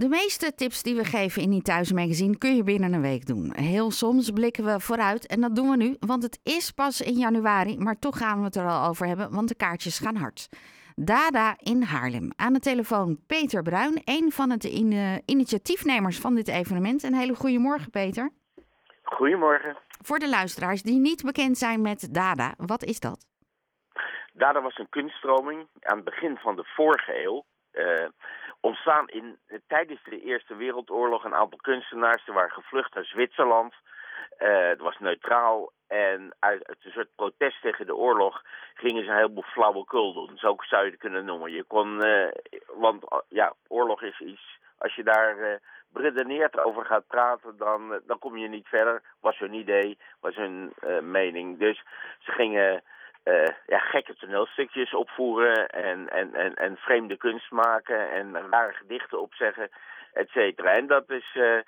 De meeste tips die we geven in die thuismagazine kun je binnen een week doen. Heel soms blikken we vooruit en dat doen we nu, want het is pas in januari, maar toch gaan we het er al over hebben, want de kaartjes gaan hard. Dada in Haarlem. Aan de telefoon Peter Bruin, een van de in, uh, initiatiefnemers van dit evenement. Een hele goede morgen, Peter. Goedemorgen. Voor de luisteraars die niet bekend zijn met Dada, wat is dat? Dada was een kunststroming aan het begin van de vorige eeuw. Uh, ontstaan in, tijdens de Eerste Wereldoorlog een aantal kunstenaars. Die waren gevlucht naar Zwitserland. Uh, het was neutraal. En uit, een soort protest tegen de oorlog gingen ze een heleboel flauwekul doen. Zo zou je het kunnen noemen. Je kon, uh, want ja, oorlog is iets. Als je daar beredeneerd over gaat praten, dan, dan kom je niet verder. Was hun idee, was hun mening. Dus ze gingen uh, ja, gekke toneelstukjes opvoeren en, en, en, en vreemde kunst maken en rare gedichten opzeggen, et cetera. En dat is, uh,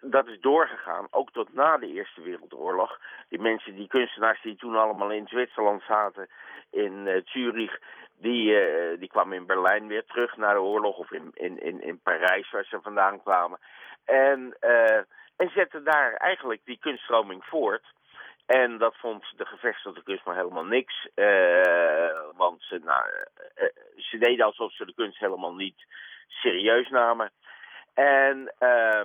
dat is doorgegaan, ook tot na de Eerste Wereldoorlog. Die mensen, die kunstenaars die toen allemaal in Zwitserland zaten, in uh, Zurich, die, die kwamen in Berlijn weer terug na de oorlog, of in, in, in, in Parijs, waar ze vandaan kwamen. En, en zetten daar eigenlijk die kunststroming voort. En dat vond de gevestigde kunst maar helemaal niks. Uh, want ze, nou, uh, ze deden alsof ze de kunst helemaal niet serieus namen. En uh,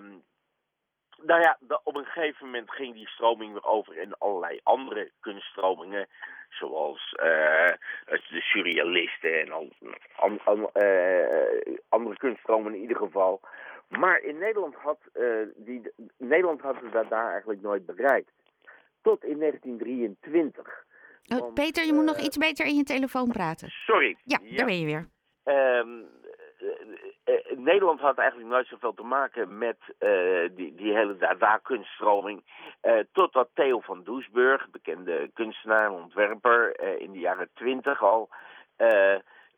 nou ja, op een gegeven moment ging die stroming weer over in allerlei andere kunststromingen. Zoals de surrealisten en al, an, an, andere kunststromingen in ieder geval. Maar in Nederland had, die, Nederland had het daar eigenlijk nooit bereikt tot in 1923. Uh, Want, Peter, je moet nog iets beter in je telefoon praten. Sorry. Ja, ja. daar ben je weer. Um, uh, Nederland had eigenlijk nooit zoveel te maken met die, die hele Dada-kunststroming. totdat Theo van Doesburg, bekende kunstenaar en ontwerper, in de jaren twintig al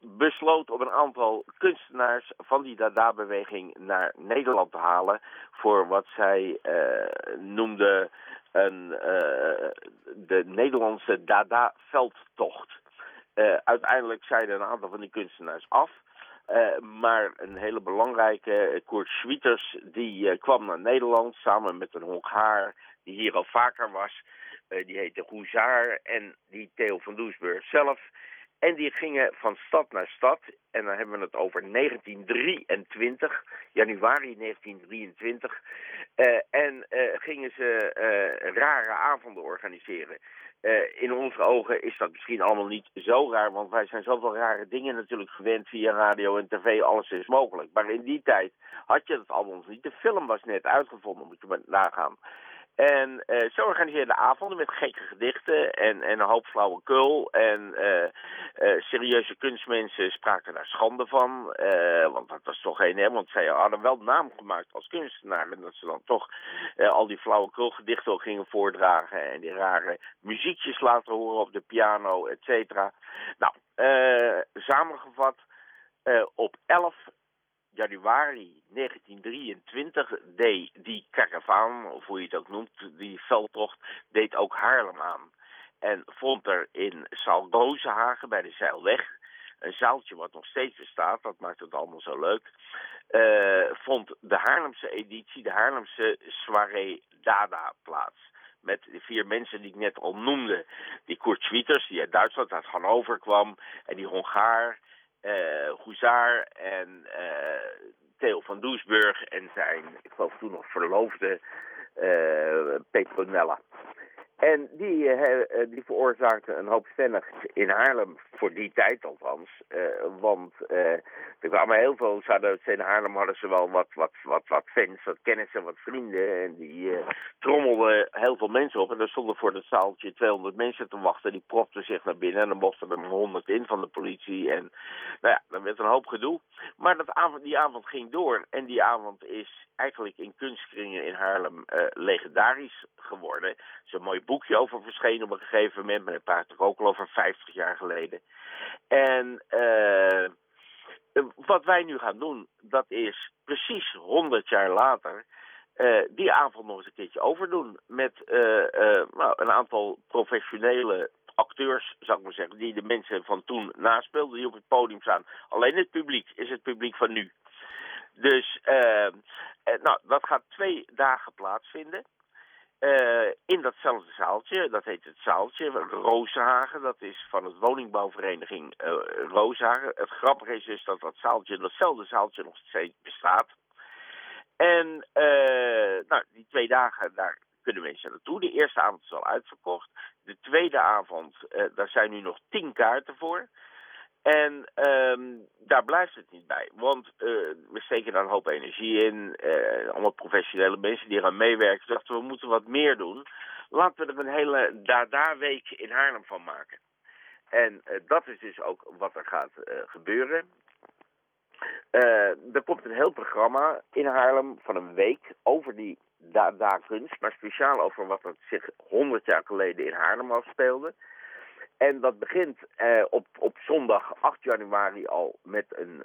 besloot om een aantal kunstenaars van die Dada-beweging naar Nederland te halen voor wat zij uh, noemden een, uh, de Nederlandse Dada-veldtocht. Uh, uiteindelijk zeiden een aantal van die kunstenaars af. Uh, maar een hele belangrijke, Kurt Schwieters, die kwam naar Nederland samen met een Hongaar die hier al vaker was. Die heette Goezaar en die Theo van Doesburg zelf. En die gingen van stad naar stad. En dan hebben we het over 1923, januari 1923. Uh, en uh, gingen ze uh, rare avonden organiseren. in onze ogen is dat misschien allemaal niet zo raar, want wij zijn zoveel rare dingen natuurlijk gewend via radio en tv, alles is mogelijk. Maar in die tijd had je dat allemaal niet. De film was net uitgevonden, moet je maar nagaan. En uh, zo organiseerde avonden met gekke gedichten en, en een hoop flauwekul. En uh, uh, serieuze kunstmensen spraken daar schande van. want dat was toch geen, hè, want zij hadden wel naam gemaakt als kunstenaar. En dat ze dan toch al die flauwekul gedichten gingen voordragen. En die rare muziekjes laten horen op de piano, et cetera. Nou, samengevat, op 11 januari 1923 deed die karavaan, of hoe je het ook noemt, die veldtocht, deed ook Haarlem aan. En vond er in Zaaldozenhagen bij de Zeilweg, een zaaltje wat nog steeds bestaat, dat maakt het allemaal zo leuk, uh, vond de Haarlemse editie, de Haarlemse soirée Dada plaats met de vier mensen die ik net al noemde. Die Kurt Schwieters, die uit Duitsland, uit Hannover kwam. En die Hongaar, uh, Huzaar en uh, Theo van Doesburg en zijn, ik geloof toen nog verloofde, uh, Petronella. En die, uh, die veroorzaakte een hoop stennig in Haarlem, voor die tijd althans. Uh, want uh, er kwamen heel veel, zouden in Haarlem hadden ze wel wat, wat, wat, wat fans, wat kennissen, wat vrienden. En die trommelden heel veel mensen op. En er stonden voor het zaaltje 200 mensen te wachten. Die propten zich naar binnen en dan mochten er 100 in van de politie. En nou ja, dan werd een hoop gedoe. Maar dat avond, die avond ging door. En die avond is eigenlijk in kunstkringen in Haarlem legendarisch geworden. Zo'n mooi boekje over verschenen op een gegeven moment, maar dat praat toch ook al over 50 jaar geleden. En uh, wat wij nu gaan doen, dat is precies 100 jaar later uh, die avond nog eens een keertje overdoen met uh, nou, een aantal professionele acteurs, zou ik maar zeggen, die de mensen van toen naspeelden, die op het podium staan. Alleen het publiek is het publiek van nu. Dus nou, dat gaat twee dagen plaatsvinden. Uh, in datzelfde zaaltje, dat heet het zaaltje, Rozenhagen, dat is van het woningbouwvereniging uh, Rozenhagen. Het grappige is dus dat dat zaaltje, datzelfde zaaltje nog steeds bestaat. En uh, nou, die twee dagen, daar kunnen mensen naartoe. De eerste avond is al uitverkocht. De tweede avond, daar zijn nu nog tien kaarten voor. En um, daar blijft het niet bij. Want uh, we steken daar een hoop energie in. Uh, allemaal professionele mensen die eraan meewerken. dachten we moeten wat meer doen. Laten we er een hele Dada-week in Haarlem van maken. En uh, dat is dus ook wat er gaat gebeuren. er komt een heel programma in Haarlem van een week over die Dada-kunst. Maar speciaal over wat er zich 100 jaar geleden in Haarlem afspeelde. En dat begint eh, op, op zondag 8 januari al met een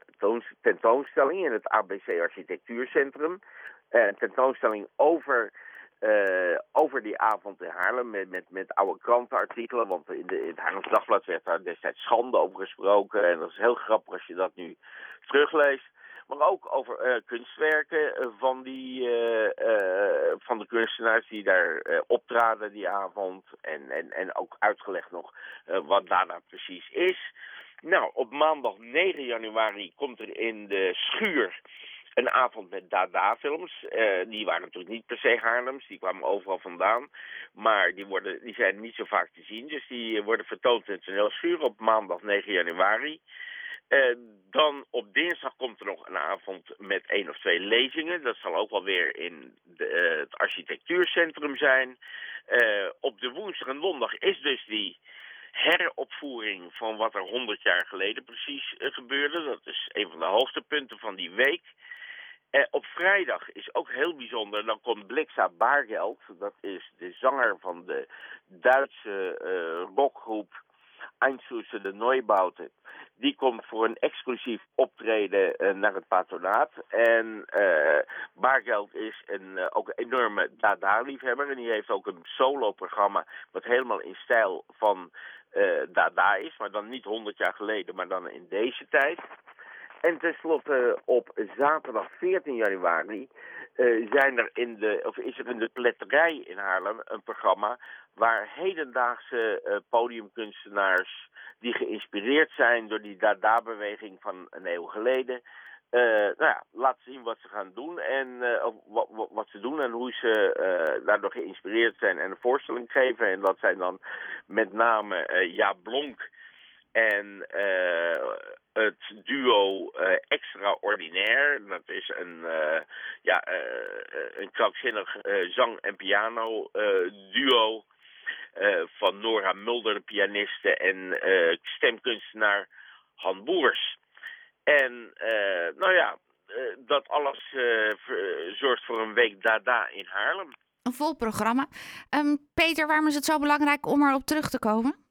tentoonstelling in het ABC Architectuurcentrum. Uh, een tentoonstelling over, uh, over die avond in Haarlem met, met, met oude krantenartikelen. Want in, de, in het Haarlems Dagblad werd daar destijds schande over gesproken. En dat is heel grappig als je dat nu terugleest maar ook over uh, kunstwerken uh, van, die, uh, van de kunstenaars die daar optraden die avond. En, en, en ook uitgelegd nog wat daarna precies is. Nou, op maandag 9 januari komt er in de schuur een avond met Dada-films. die waren natuurlijk niet per se Haarlems, die kwamen overal vandaan. Maar die, worden, die zijn niet zo vaak te zien, dus die worden vertoond in het toneelschuur op maandag 9 januari. Dan op dinsdag komt er nog een avond met één of twee lezingen. Dat zal ook wel weer in de, uh, het architectuurcentrum zijn. Uh, op de woensdag en donderdag is dus die heropvoering van wat er 100 jaar geleden precies gebeurde. Dat is een van de hoogtepunten van die week. op vrijdag is ook heel bijzonder. Dan komt Blixa Bargeld. Dat is de zanger van de Duitse rockgroep Eindschusse de Neubauten. Die komt voor een exclusief optreden uh, naar het patronaat. En uh, Bargeld is een, uh, ook een enorme Dada-liefhebber. En die heeft ook een solo-programma wat helemaal in stijl van Dada is. Maar dan niet 100 jaar geleden, maar dan in deze tijd. En tenslotte op zaterdag 14 januari uh, zijn er in de, of is er in de pletterij in Haarlem een programma waar hedendaagse uh, podiumkunstenaars die geïnspireerd zijn door die Dada-beweging van een eeuw geleden, uh, nou ja, laten zien wat ze gaan doen en wat, wat, wat, ze doen en hoe ze daardoor geïnspireerd zijn en een voorstelling geven. En dat zijn dan met name Ja Blonk en uh, het duo uh, Extraordinair. Dat is een, uh, ja, een krankzinnig zang- en piano duo. Van Nora Mulder, de pianiste, en stemkunstenaar Han Boers. En nou ja, dat alles zorgt voor een week Dada in Haarlem. Een vol programma. Um, Peter, waarom is het zo belangrijk om erop terug te komen?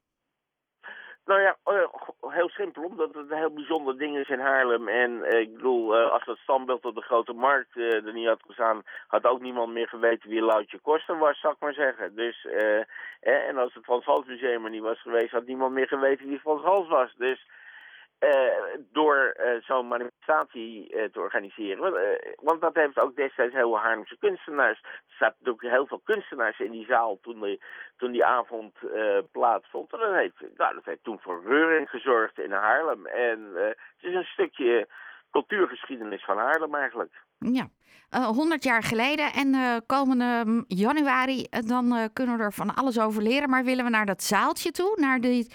Nou ja, uh, heel simpel, omdat het een heel bijzonder ding is in Haarlem. En uh, ik bedoel, uh, als dat standbeeld op de Grote Markt er niet had gestaan, had ook niemand meer geweten wie Loutje Koster was, zou ik maar zeggen. Dus, en als het Frans Hals Museum er niet was geweest, had niemand meer geweten wie Frans Hals was. Dus door uh, zo'n manifestatie uh, te organiseren. Want, want, dat heeft ook destijds heel Haarlemse kunstenaars. Er zaten natuurlijk heel veel kunstenaars in die zaal toen, die, toen die avond plaatsvond. En dat heeft, nou, dat heeft toen voor reuring gezorgd in Haarlem. En het is een stukje cultuurgeschiedenis van Haarlem eigenlijk. Ja, uh, 100 jaar geleden en uh, komende januari, uh, dan kunnen we er van alles over leren. Maar willen we naar dat zaaltje toe, naar die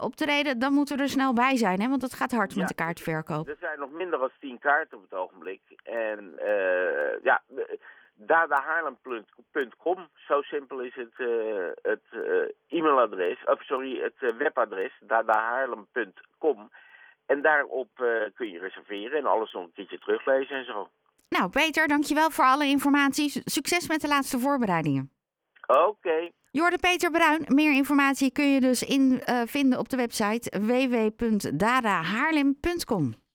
optreden, dan moeten we er snel bij zijn, hè? want het gaat hard ja, met de kaartverkoop. Er zijn nog minder dan 10 kaarten op het ogenblik. En ja, dadahaarlem.com, zo simpel is het, het e-mailadres, of sorry, het webadres, dadahaarlem.com. En daarop uh, kun je reserveren en alles nog een keertje teruglezen en zo. Nou, Peter, dankjewel voor alle informatie. Succes met de laatste voorbereidingen. Oké. Okay. Jorde Peter Bruin, meer informatie kun je dus in, uh, vinden op de website www.dadahaarlem.com.